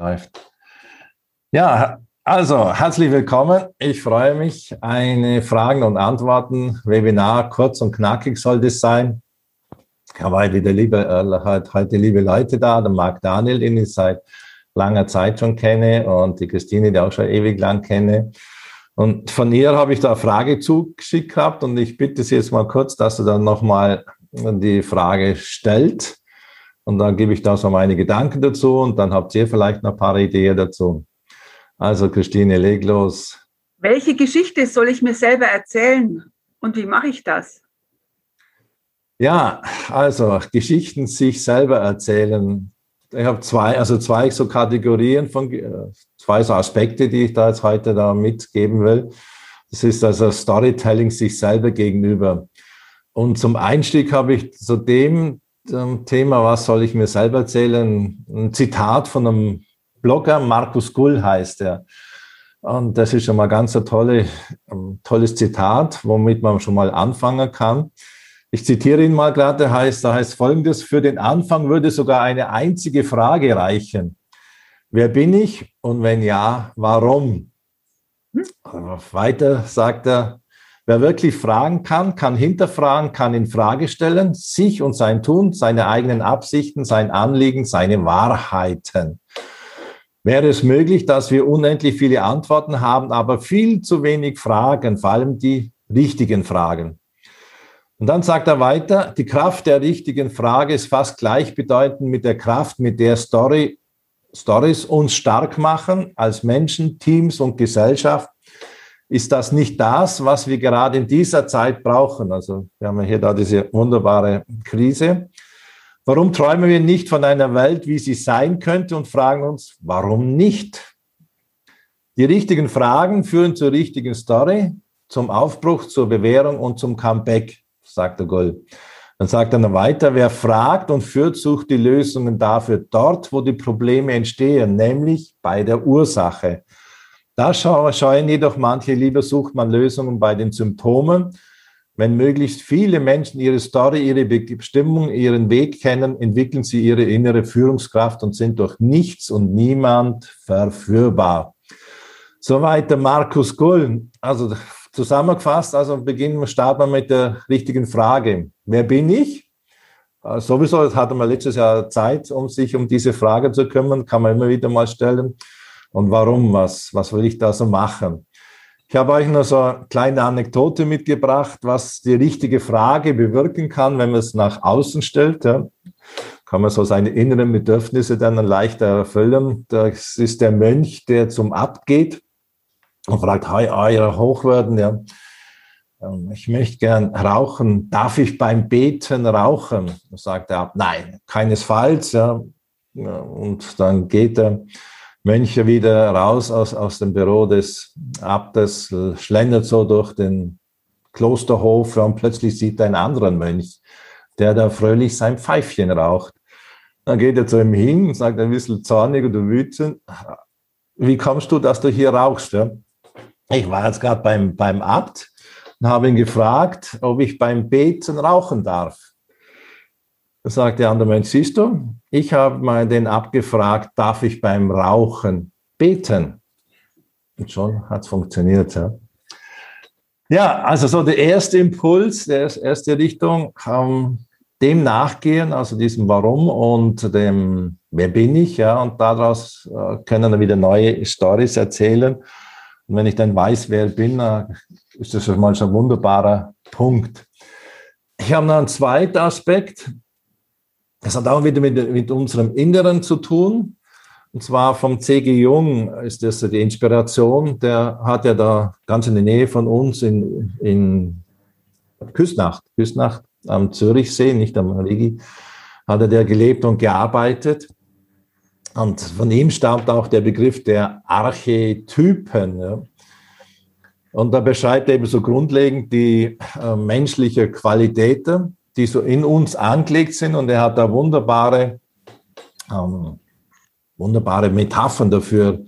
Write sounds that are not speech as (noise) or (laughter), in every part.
Läuft. Ja, also herzlich willkommen. Ich freue mich. Eine Fragen- und Antworten-Webinar, kurz und knackig soll das sein. Ich habe heute, liebe, äh, heute liebe Leute da, der Marc Daniel, den ich seit langer Zeit schon kenne und die Christine, die auch schon ewig lang kenne. Und von ihr habe ich da eine Frage zugeschickt gehabt und ich bitte Sie jetzt mal kurz, dass sie dann nochmal die Frage stellt. Und dann gebe ich da so meine Gedanken dazu und dann habt ihr vielleicht noch ein paar Ideen dazu. Also Christine, leg los. Welche Geschichte soll ich mir selber erzählen und wie mache ich das? Ja, also Geschichten sich selber erzählen. Ich habe zwei, also zwei so Kategorien von zwei so Aspekte, die ich da jetzt heute da mitgeben will. Das ist also Storytelling sich selber gegenüber. Und zum Einstieg habe ich zu dem ähm, Thema, was soll ich mir selber erzählen, ein Zitat von einem Blogger, Markus Gull heißt er. Und das ist schon mal ganz ein tolle, ein tolles Zitat, womit man schon mal anfangen kann. Ich zitiere ihn mal gerade, der heißt, da heißt folgendes, für den Anfang würde sogar eine einzige Frage reichen. Wer bin ich und wenn ja, warum? Hm? Weiter sagt er, Wer wirklich fragen kann, kann hinterfragen, kann in Frage stellen, sich und sein Tun, seine eigenen Absichten, sein Anliegen, seine Wahrheiten. Wäre es möglich, dass wir unendlich viele Antworten haben, aber viel zu wenig Fragen, vor allem die richtigen Fragen? Und dann sagt er weiter, die Kraft der richtigen Frage ist fast gleichbedeutend mit der Kraft, mit der Story, Stories uns stark machen als Menschen, Teams und Gesellschaft ist das nicht das, was wir gerade in dieser Zeit brauchen. Also wir haben hier da diese wunderbare Krise. Warum träumen wir nicht von einer Welt, wie sie sein könnte und fragen uns, warum nicht? Die richtigen Fragen führen zur richtigen Story, zum Aufbruch, zur Bewährung und zum Comeback, sagt der Goll. Dann sagt er noch weiter, wer fragt und führt, sucht die Lösungen dafür dort, wo die Probleme entstehen, nämlich bei der Ursache. Da scheuen jedoch manche lieber, sucht man Lösungen bei den Symptomen. Wenn möglichst viele Menschen ihre Story, ihre Bestimmung, ihren Weg kennen, entwickeln sie ihre innere Führungskraft und sind durch nichts und niemand verführbar. Soweit der Markus Gull. Also zusammengefasst, also beginnen wir, starten wir mit der richtigen Frage. Wer bin ich? Äh, sowieso hatte man letztes Jahr Zeit, um sich um diese Frage zu kümmern, kann man immer wieder mal stellen und warum, was, was will ich da so machen. Ich habe euch noch so eine kleine Anekdote mitgebracht, was die richtige Frage bewirken kann, wenn man es nach außen stellt. Ja. Kann man so seine inneren Bedürfnisse dann leichter erfüllen. Das ist der Mönch, der zum Abt geht und fragt, hi, euer Hochwürden, ja. Ähm, ich möchte gern rauchen. Darf ich beim Beten rauchen? sagt der Abt, nein, keinesfalls, ja. Und dann geht er Mönche wieder raus aus, aus dem Büro des Abtes, schlendert so durch den Klosterhof und plötzlich sieht er einen anderen Mönch, der da fröhlich sein Pfeifchen raucht. Dann geht er zu ihm hin und sagt ein bisschen zornig oder wütend, wie kommst du, dass du hier rauchst? Ich war jetzt gerade beim, beim Abt und habe ihn gefragt, ob ich beim Beten rauchen darf. Sagt der andere Mensch, siehst du, ich habe mal den abgefragt, darf ich beim Rauchen beten? Und schon hat es funktioniert. Ja. ja, also so der erste Impuls, der erste Richtung, ähm, dem nachgehen, also diesem Warum und dem Wer bin ich, ja, und daraus äh, können dann wieder neue Stories erzählen. Und wenn ich dann weiß, wer ich bin, äh, ist das schon mal so ein wunderbarer Punkt. Ich habe noch einen zweiten Aspekt, das hat auch wieder mit, mit unserem Inneren zu tun. Und zwar vom C.G. Jung ist das die Inspiration. Der hat ja da ganz in der Nähe von uns in, in Küsnacht, Küsnacht am Zürichsee, nicht am Rigi, hat er der gelebt und gearbeitet. Und von ihm stammt auch der Begriff der Archetypen. Ja. Und da beschreibt er eben so grundlegend die äh, menschliche Qualitäten die so in uns angelegt sind. Und er hat da wunderbare, ähm, wunderbare Metaphern dafür,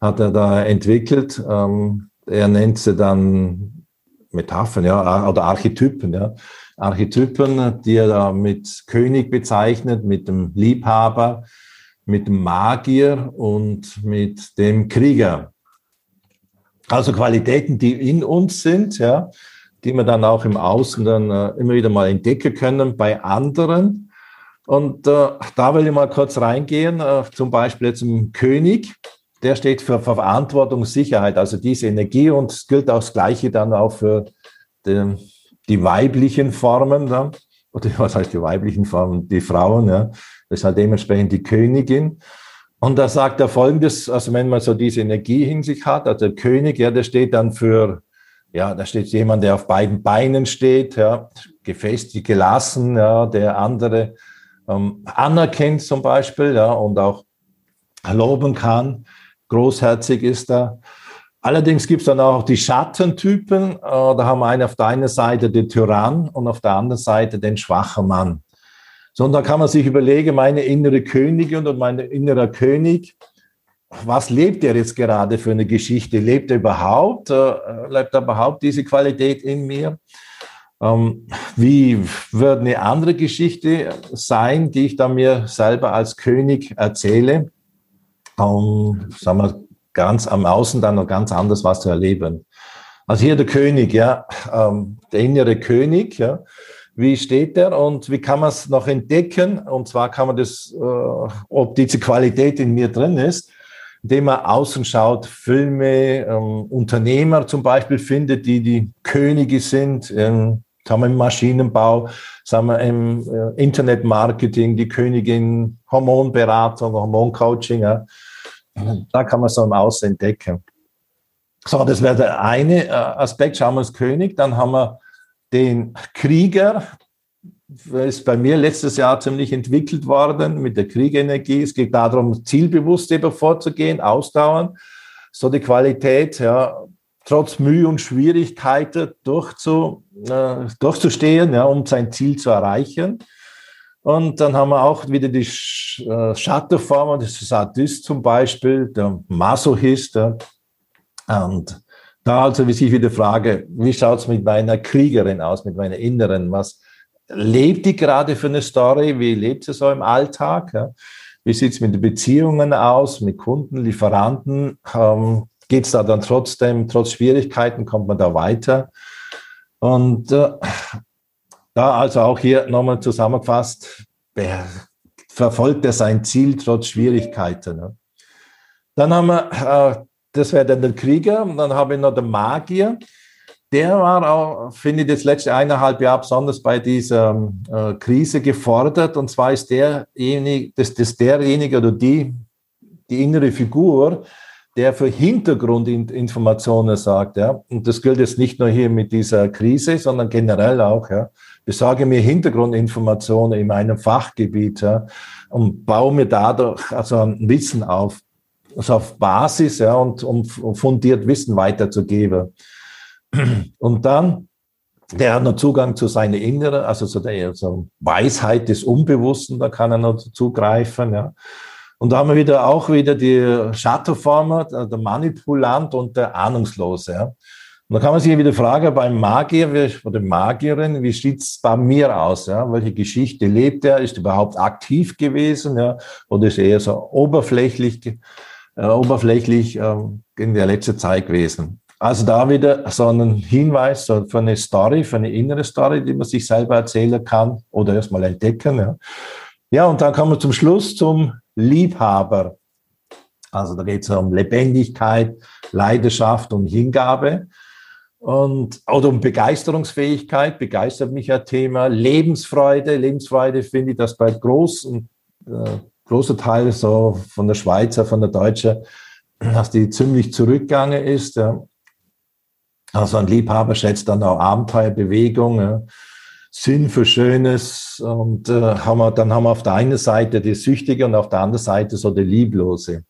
hat er da entwickelt. Ähm, er nennt sie dann Metaphern, ja, oder Archetypen, ja. Archetypen, die er da mit König bezeichnet, mit dem Liebhaber, mit dem Magier und mit dem Krieger. Also Qualitäten, die in uns sind, ja, die wir dann auch im Außen dann äh, immer wieder mal entdecken können bei anderen. Und äh, da will ich mal kurz reingehen, äh, zum Beispiel jetzt im König, der steht für Verantwortung, Sicherheit, also diese Energie und es gilt auch das Gleiche dann auch für die, die weiblichen Formen, ja. oder (laughs) was heißt die weiblichen Formen, die Frauen, ja. das ist halt dementsprechend die Königin. Und da sagt er folgendes, also wenn man so diese Energie in sich hat, also der König, ja, der steht dann für ja, da steht jemand, der auf beiden Beinen steht, ja, gefestigt, gelassen, ja, der andere ähm, anerkennt zum Beispiel, ja, und auch loben kann. Großherzig ist er. Allerdings gibt es dann auch die Schattentypen. Äh, da haben wir einen auf der einen Seite den Tyrann und auf der anderen Seite den schwachen Mann. So, und da kann man sich überlegen, meine innere Königin und mein innerer König, was lebt er jetzt gerade für eine Geschichte? Lebt er überhaupt? Äh, lebt er überhaupt diese Qualität in mir? Ähm, wie wird eine andere Geschichte sein, die ich da mir selber als König erzähle? Um, sagen wir, ganz am Außen dann noch ganz anders was zu erleben. Also hier der König, ja, ähm, der innere König, ja. Wie steht der und wie kann man es noch entdecken? Und zwar kann man das, äh, ob diese Qualität in mir drin ist, indem man außen schaut, Filme, ähm, Unternehmer zum Beispiel findet, die die Könige sind, ähm, sagen wir im Maschinenbau, sagen wir im äh, Internetmarketing, die Königin, Hormonberatung, Hormoncoaching. Ja. Da kann man so im Außen entdecken. So, das wäre der eine äh, Aspekt. Schauen wir uns König. Dann haben wir den Krieger, ist bei mir letztes Jahr ziemlich entwickelt worden mit der Kriegenergie. Es geht darum, zielbewusst eben vorzugehen, ausdauern, so die Qualität, ja, trotz Mühe und Schwierigkeiten durchzu, äh, durchzustehen, ja, um sein Ziel zu erreichen. Und dann haben wir auch wieder die äh, Schattenform, das Sadist zum Beispiel, der Masochist. Ja. Und da also wie ich wieder frage, wie schaut es mit meiner Kriegerin aus, mit meiner Inneren? Was, lebt die gerade für eine Story? Wie lebt sie so im Alltag? Ja? Wie sieht es mit den Beziehungen aus, mit Kunden, Lieferanten? Ähm, Geht es da dann trotzdem, trotz Schwierigkeiten, kommt man da weiter? Und äh, da also auch hier nochmal zusammengefasst, verfolgt er sein Ziel trotz Schwierigkeiten. Ne? Dann haben wir, äh, das wäre dann der Krieger, und dann habe ich noch den Magier der war auch, finde ich, das letzte eineinhalb Jahr besonders bei dieser äh, Krise gefordert. Und zwar ist derjenige, das, das derjenige oder die, die innere Figur, der für Hintergrundinformationen sagt. Ja. Und das gilt jetzt nicht nur hier mit dieser Krise, sondern generell auch. Ja. Besorge mir Hintergrundinformationen in meinem Fachgebiet ja, und baue mir dadurch also ein Wissen auf, also auf Basis ja, und um fundiert Wissen weiterzugeben. Und dann, der hat noch Zugang zu seiner inneren, also zu der so Weisheit des Unbewussten, da kann er noch zugreifen, ja. Und da haben wir wieder auch wieder die Schattenformer, der Manipulant und der Ahnungslose, ja. Und da kann man sich wieder fragen, beim Magier oder Magierin, wie sieht's bei mir aus? Ja? Welche Geschichte lebt er? Ist er überhaupt aktiv gewesen? Ja? Oder ist er eher so oberflächlich, äh, oberflächlich äh, in der letzten Zeit gewesen? Also da wieder so ein Hinweis so für eine Story, für eine innere Story, die man sich selber erzählen kann oder erstmal entdecken. Ja, ja und dann kommen wir zum Schluss zum Liebhaber. Also da geht es um Lebendigkeit, Leidenschaft und Hingabe. Und, oder um Begeisterungsfähigkeit, begeistert mich ein Thema. Lebensfreude, Lebensfreude finde ich, dass bei großen, äh, großer Teil so von der Schweizer, von der Deutschen, dass die ziemlich zurückgegangen ist. Ja. Also ein Liebhaber schätzt dann auch Abenteuer, Bewegung, ja. Sinn für Schönes. Und äh, haben wir, dann haben wir auf der einen Seite die Süchtige und auf der anderen Seite so die Lieblose.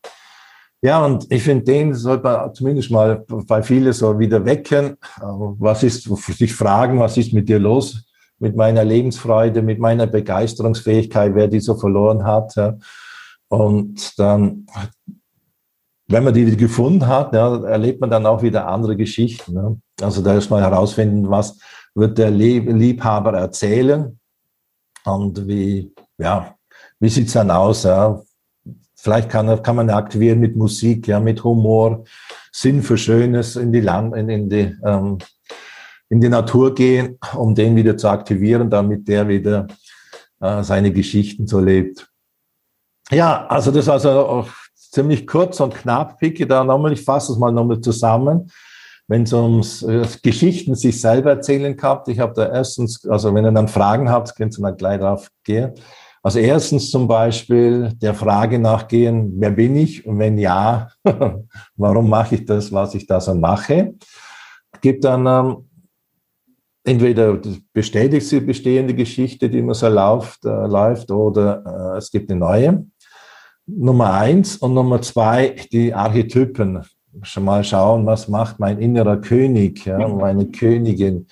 Ja, und ich finde, den sollte man zumindest mal bei vielen so wieder wecken. Was ist, sich fragen, was ist mit dir los? Mit meiner Lebensfreude, mit meiner Begeisterungsfähigkeit, wer die so verloren hat. Ja. Und dann wenn man die gefunden hat, ja, erlebt man dann auch wieder andere Geschichten. Ne? Also da ist mal herausfinden, was wird der Liebhaber erzählen und wie, ja, wie sieht's dann aus? Ja? vielleicht kann, kann man aktivieren mit Musik, ja, mit Humor, Sinn für Schönes in die Land, in, in die, ähm, in die Natur gehen, um den wieder zu aktivieren, damit der wieder äh, seine Geschichten so lebt. Ja, also das war also ziemlich kurz und knapp, Picke, da nochmal, ich fasse es mal nochmal zusammen. Wenn es ums äh, Geschichten sich selber erzählen gehabt, ich habe da erstens, also wenn ihr dann Fragen habt, könnt ihr dann gleich drauf gehen. Also erstens zum Beispiel der Frage nachgehen, wer bin ich? Und wenn ja, (laughs) warum mache ich das, was ich da so mache? Gibt dann ähm, entweder bestätigt sie bestehende Geschichte, die immer so läuft, äh, läuft oder äh, es gibt eine neue. Nummer eins und Nummer zwei, die Archetypen. Schon mal schauen, was macht mein innerer König, ja, meine Königin,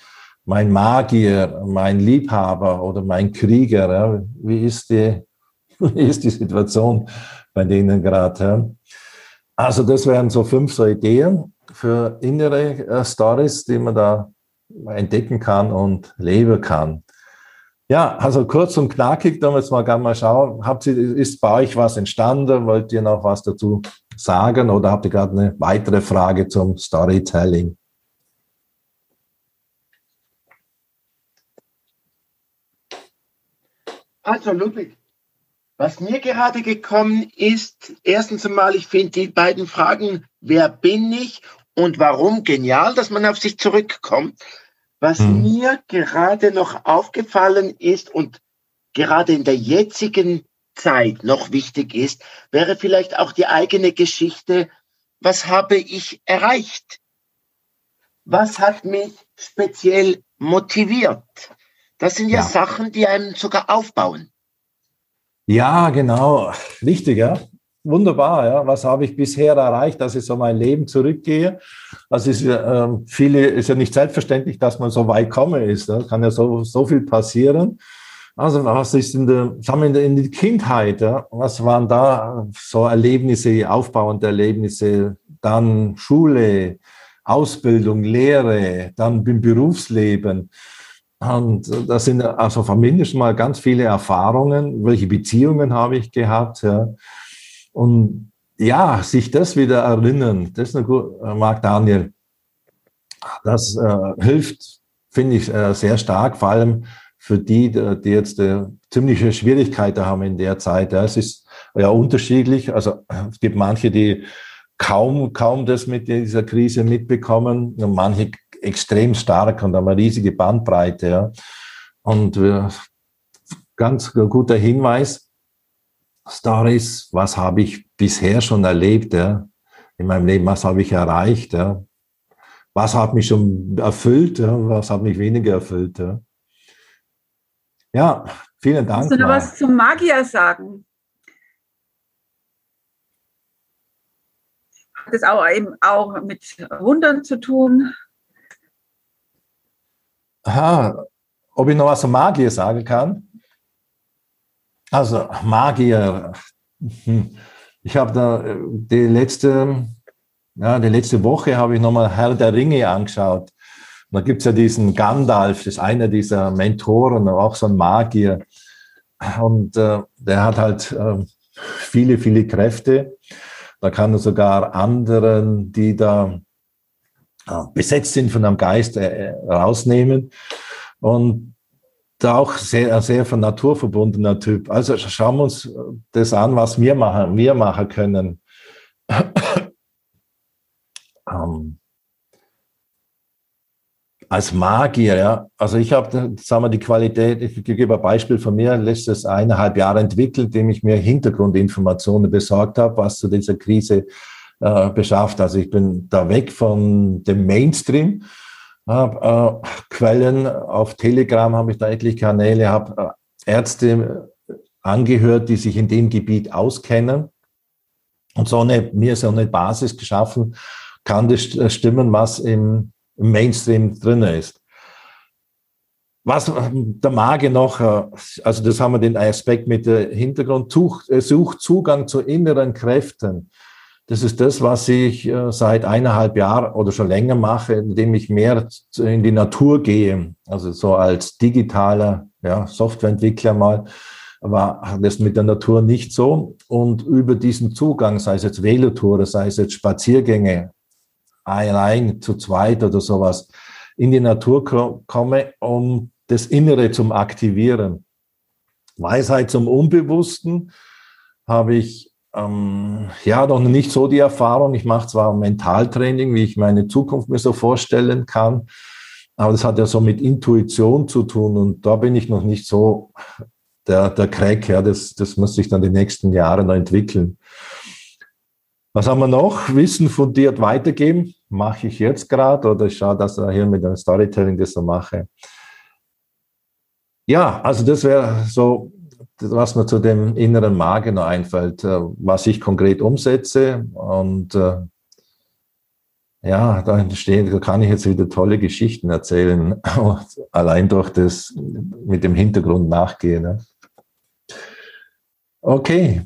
mein Magier, mein Liebhaber oder mein Krieger. Ja. Wie, ist die, (laughs) wie ist die Situation bei denen gerade? Ja. Also das wären so fünf so Ideen für innere äh, Stories, die man da entdecken kann und leben kann. Ja, also kurz und knackig, da müssen wir gerne mal schauen. Habt ihr, ist bei euch was entstanden? Wollt ihr noch was dazu sagen oder habt ihr gerade eine weitere Frage zum Storytelling? Also Ludwig, was mir gerade gekommen ist, erstens einmal, ich finde die beiden Fragen, wer bin ich und warum, genial, dass man auf sich zurückkommt. Was hm. mir gerade noch aufgefallen ist und gerade in der jetzigen Zeit noch wichtig ist, wäre vielleicht auch die eigene Geschichte. Was habe ich erreicht? Was hat mich speziell motiviert? Das sind ja, ja. Sachen, die einem sogar aufbauen. Ja, genau. Richtig, ja wunderbar, ja. Was habe ich bisher erreicht, dass ich so mein Leben zurückgehe? Das ist ja, äh, viele, ist ja nicht selbstverständlich, dass man so weit komme ist. Da kann ja so, so viel passieren. Also was ist in der, sagen wir in der, in der Kindheit, ja? was waren da so Erlebnisse, aufbauende Erlebnisse, dann Schule, Ausbildung, Lehre, dann im Berufsleben. Und das sind also mindestens mal ganz viele Erfahrungen. Welche Beziehungen habe ich gehabt? Ja? Und ja, sich das wieder erinnern, das ist eine gute, äh, Marc Daniel, das äh, hilft, finde ich, äh, sehr stark, vor allem für die, die jetzt äh, ziemliche Schwierigkeiten haben in der Zeit. Ja, es ist ja unterschiedlich. Also es gibt manche, die kaum, kaum das mit dieser Krise mitbekommen und manche extrem stark und haben eine riesige Bandbreite. Ja. Und äh, ganz guter Hinweis, Stories, was habe ich bisher schon erlebt ja, in meinem Leben, was habe ich erreicht, ja, was hat mich schon erfüllt, ja, was hat mich weniger erfüllt. Ja, ja vielen Dank. Kannst du noch was zum Magier sagen? Hat das auch eben auch mit Wundern zu tun? Aha, ob ich noch was zum Magier sagen kann? Also Magier. Hm. Ich habe da äh, die letzte, ja, die letzte Woche habe ich nochmal Herr der Ringe angeschaut. Da gibt es ja diesen Gandalf, das ist einer dieser Mentoren, auch so ein Magier. Und äh, der hat halt äh, viele, viele Kräfte. Da kann er sogar anderen, die da äh, besetzt sind von einem Geist, äh, rausnehmen. Und da auch sehr, sehr von Natur verbundener Typ. Also schauen wir uns das an, was wir machen, wir machen können. (clears throat) ähm, als Magier, ja. Also ich habe, sagen wir, die Qualität, ich gebe ein Beispiel von mir, letztes eineinhalb Jahre entwickelt, indem ich mir Hintergrundinformationen besorgt habe, was zu dieser Krise äh, beschafft. Also ich bin da weg von dem Mainstream habe äh, Quellen auf Telegram, habe ich da etliche Kanäle, habe äh, Ärzte angehört, die sich in dem Gebiet auskennen und so eine, mir so eine Basis geschaffen, kann das äh, stimmen, was im, Mainstream drin ist. Was äh, der Mage noch, äh, also das haben wir den Aspekt mit der Hintergrund, sucht Zugang zu inneren Kräften. Das ist das, was ich äh, seit eineinhalb Jahren oder schon länger mache, indem ich mehr in die Natur gehe. Also so als digitaler ja, Softwareentwickler mal war das mit der Natur nicht so. Und über diesen Zugang, sei es jetzt Velotour, sei es jetzt Spaziergänge, allein zu zweit oder sowas, in die Natur komme, um das Innere zum Aktivieren. Weisheit zum Unbewussten habe ich ähm, ja noch nicht so die Erfahrung. Ich mache zwar Mentaltraining, wie ich meine Zukunft mir so vorstellen kann, aber das hat ja so mit Intuition zu tun und da bin ich noch nicht so der, der Crack. Ja, das, das muss sich dann die nächsten Jahre noch entwickeln. Was haben wir noch? Wissen fundiert weitergeben. Mache ich jetzt gerade oder ich schaue, dass ich hier mit dem Storytelling das so mache. Ja, also das wäre so, was mir zu dem inneren Magen noch einfällt, äh, was ich konkret umsetze. Und äh, ja, da entstehen, da kann ich jetzt wieder tolle Geschichten erzählen, (laughs) allein durch das mit dem Hintergrund nachgehen. Ne? Okay,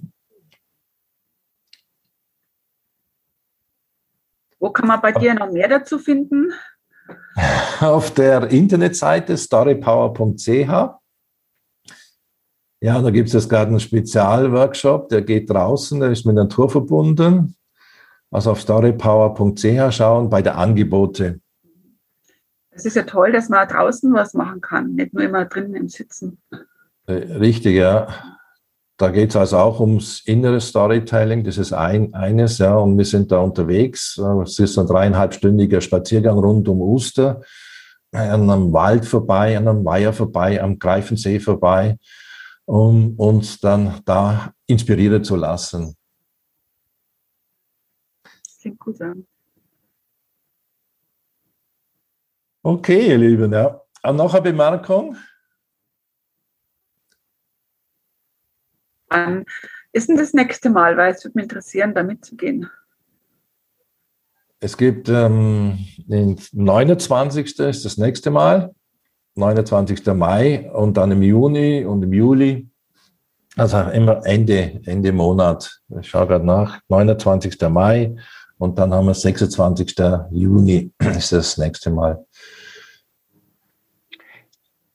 Wo kann man bei dir noch mehr dazu finden? (laughs) Auf der Internetseite storypower.ch. Ja, da gibt es jetzt gerade einen Spezialworkshop, der geht draußen, der ist mit Natur verbunden. Also auf storypower.ch schauen bei der Angebote. Es ist ja toll, dass man draußen was machen kann, nicht nur immer drinnen im Sitzen. Äh, richtig, ja. Da geht es also auch ums innere Storytelling, das ist ein, eines, ja, und wir sind da unterwegs. Es ist ein dreieinhalbstündiger Spaziergang rund um Uster, an einem Wald vorbei, an einem Weiher vorbei, am Greifensee vorbei, um uns dann da inspirieren zu lassen. Klingt gut an. Okay, ihr Lieben, ja. Und noch eine Bemerkung? Wann ist denn das nächste Mal? Weil es würde mich interessieren, da mitzugehen. Es gibt ähm, den 29. ist das nächste Mal, 29. Mai und dann im Juni und im Juli. Also immer Ende, Ende Monat. Ich schaue gerade nach. 29. Mai und dann haben wir 26. Juni (clears throat) ist das nächste Mal.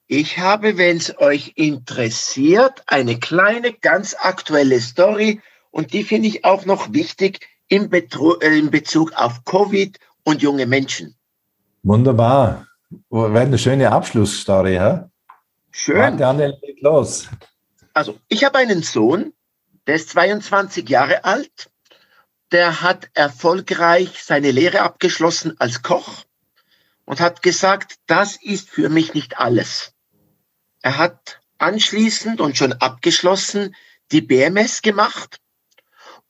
Ich habe, wenn es euch interessiert, eine kleine, ganz aktuelle Story und die finde ich auch noch wichtig in, Betru äh, in Bezug auf Covid und junge Menschen. Wunderbar. Wäre eine schöne Abschlussstory, hä? Schön. Daniel, leg los. Also, ich habe einen Sohn, der ist 22 Jahre alt. Der hat erfolgreich seine Lehre abgeschlossen als Koch und hat gesagt, das ist für mich nicht alles. Er hat anschließend und schon abgeschlossen die BMS gemacht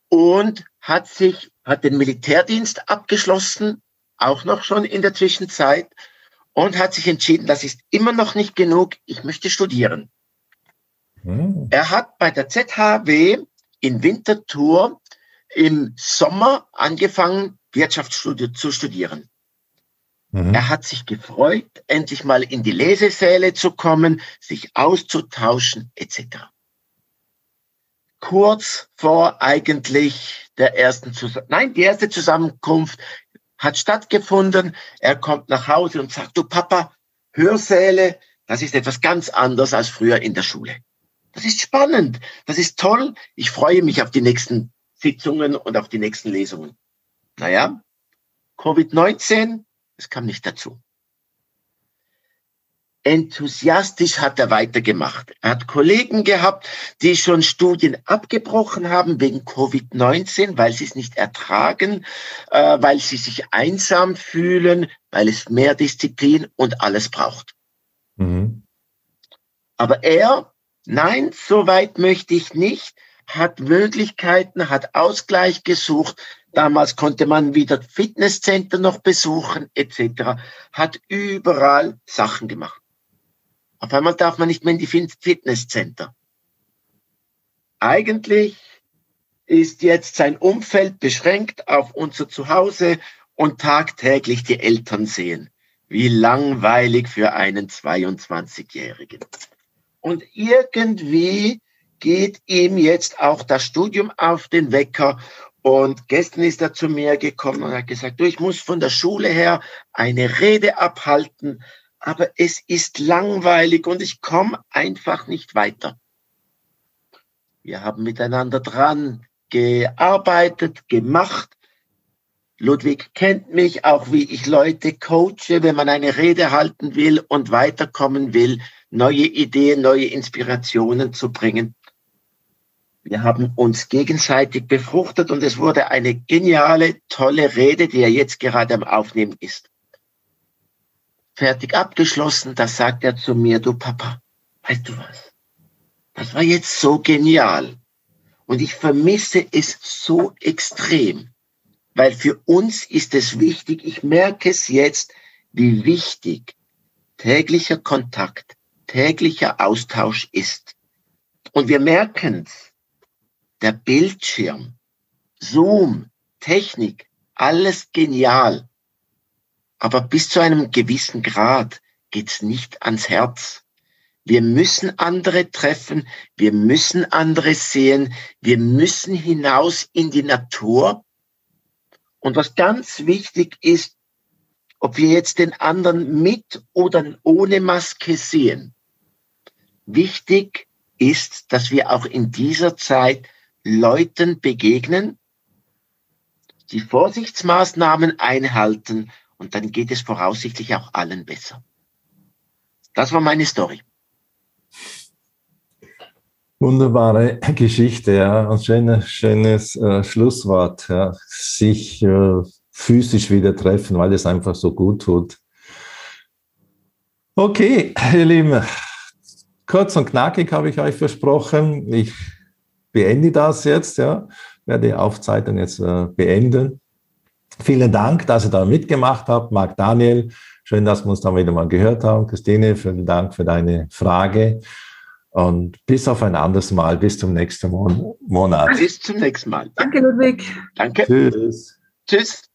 und hat sich, hat den Militärdienst abgeschlossen, auch noch schon in der Zwischenzeit und hat sich entschieden, das ist immer noch nicht genug, ich möchte studieren. Hm. Er hat bei der ZHW in Winterthur im Sommer angefangen, Wirtschaftsstudie zu studieren. Mhm. Er hat sich gefreut, endlich mal in die Lesesäle zu kommen, sich auszutauschen etc. Kurz vor eigentlich der ersten, Zus nein, die erste Zusammenkunft hat stattgefunden. Er kommt nach Hause und sagt, du Papa, Hörsäle, das ist etwas ganz anderes als früher in der Schule. Das ist spannend, das ist toll. Ich freue mich auf die nächsten Sitzungen und auf die nächsten Lesungen. Naja, Covid-19 es kam nicht dazu. Enthusiastisch hat er weitergemacht. Er hat Kollegen gehabt, die schon Studien abgebrochen haben wegen Covid-19, weil sie es nicht ertragen, äh, weil sie sich einsam fühlen, weil es mehr Disziplin und alles braucht. Mhm. Aber er, nein, so weit möchte ich nicht, hat Möglichkeiten, hat Ausgleich gesucht, Damals konnte man wieder Fitnesscenter noch besuchen etc. Hat überall Sachen gemacht. Auf einmal darf man nicht mehr in die Fitnesscenter. Eigentlich ist jetzt sein Umfeld beschränkt auf unser Zuhause und tagtäglich die Eltern sehen. Wie langweilig für einen 22-Jährigen. Und irgendwie geht ihm jetzt auch das Studium auf den Wecker und gestern ist er zu mir gekommen und hat gesagt, du, ich muss von der Schule her eine Rede abhalten, aber es ist langweilig und ich komme einfach nicht weiter. Wir haben miteinander dran gearbeitet, gemacht. Ludwig kennt mich, auch wie ich Leute coache, wenn man eine Rede halten will und weiterkommen will, neue Ideen, neue Inspirationen zu bringen. Wir haben uns gegenseitig befruchtet und es wurde eine geniale, tolle Rede, die er jetzt gerade am Aufnehmen ist. Fertig abgeschlossen, da sagt er zu mir, du Papa, weißt du was? Das war jetzt so genial. Und ich vermisse es so extrem, weil für uns ist es wichtig, ich merke es jetzt, wie wichtig täglicher Kontakt, täglicher Austausch ist. Und wir merken es, der Bildschirm, Zoom, Technik, alles genial. Aber bis zu einem gewissen Grad geht's nicht ans Herz. Wir müssen andere treffen, wir müssen andere sehen, wir müssen hinaus in die Natur. Und was ganz wichtig ist, ob wir jetzt den anderen mit oder ohne Maske sehen. Wichtig ist, dass wir auch in dieser Zeit Leuten begegnen, die Vorsichtsmaßnahmen einhalten und dann geht es voraussichtlich auch allen besser. Das war meine Story. Wunderbare Geschichte, ja, ein schönes, schönes äh, Schlusswort, ja. sich äh, physisch wieder treffen, weil es einfach so gut tut. Okay, ihr Lieben, kurz und knackig habe ich euch versprochen. Ich beende das jetzt, ja, werde die Aufzeichnung jetzt äh, beenden. Vielen Dank, dass ihr da mitgemacht habt. Marc Daniel, schön, dass wir uns dann wieder mal gehört haben. Christine, vielen Dank für deine Frage. Und bis auf ein anderes Mal, bis zum nächsten Monat. Bis zum nächsten Mal. Danke, Ludwig. Danke. Tschüss. Tschüss.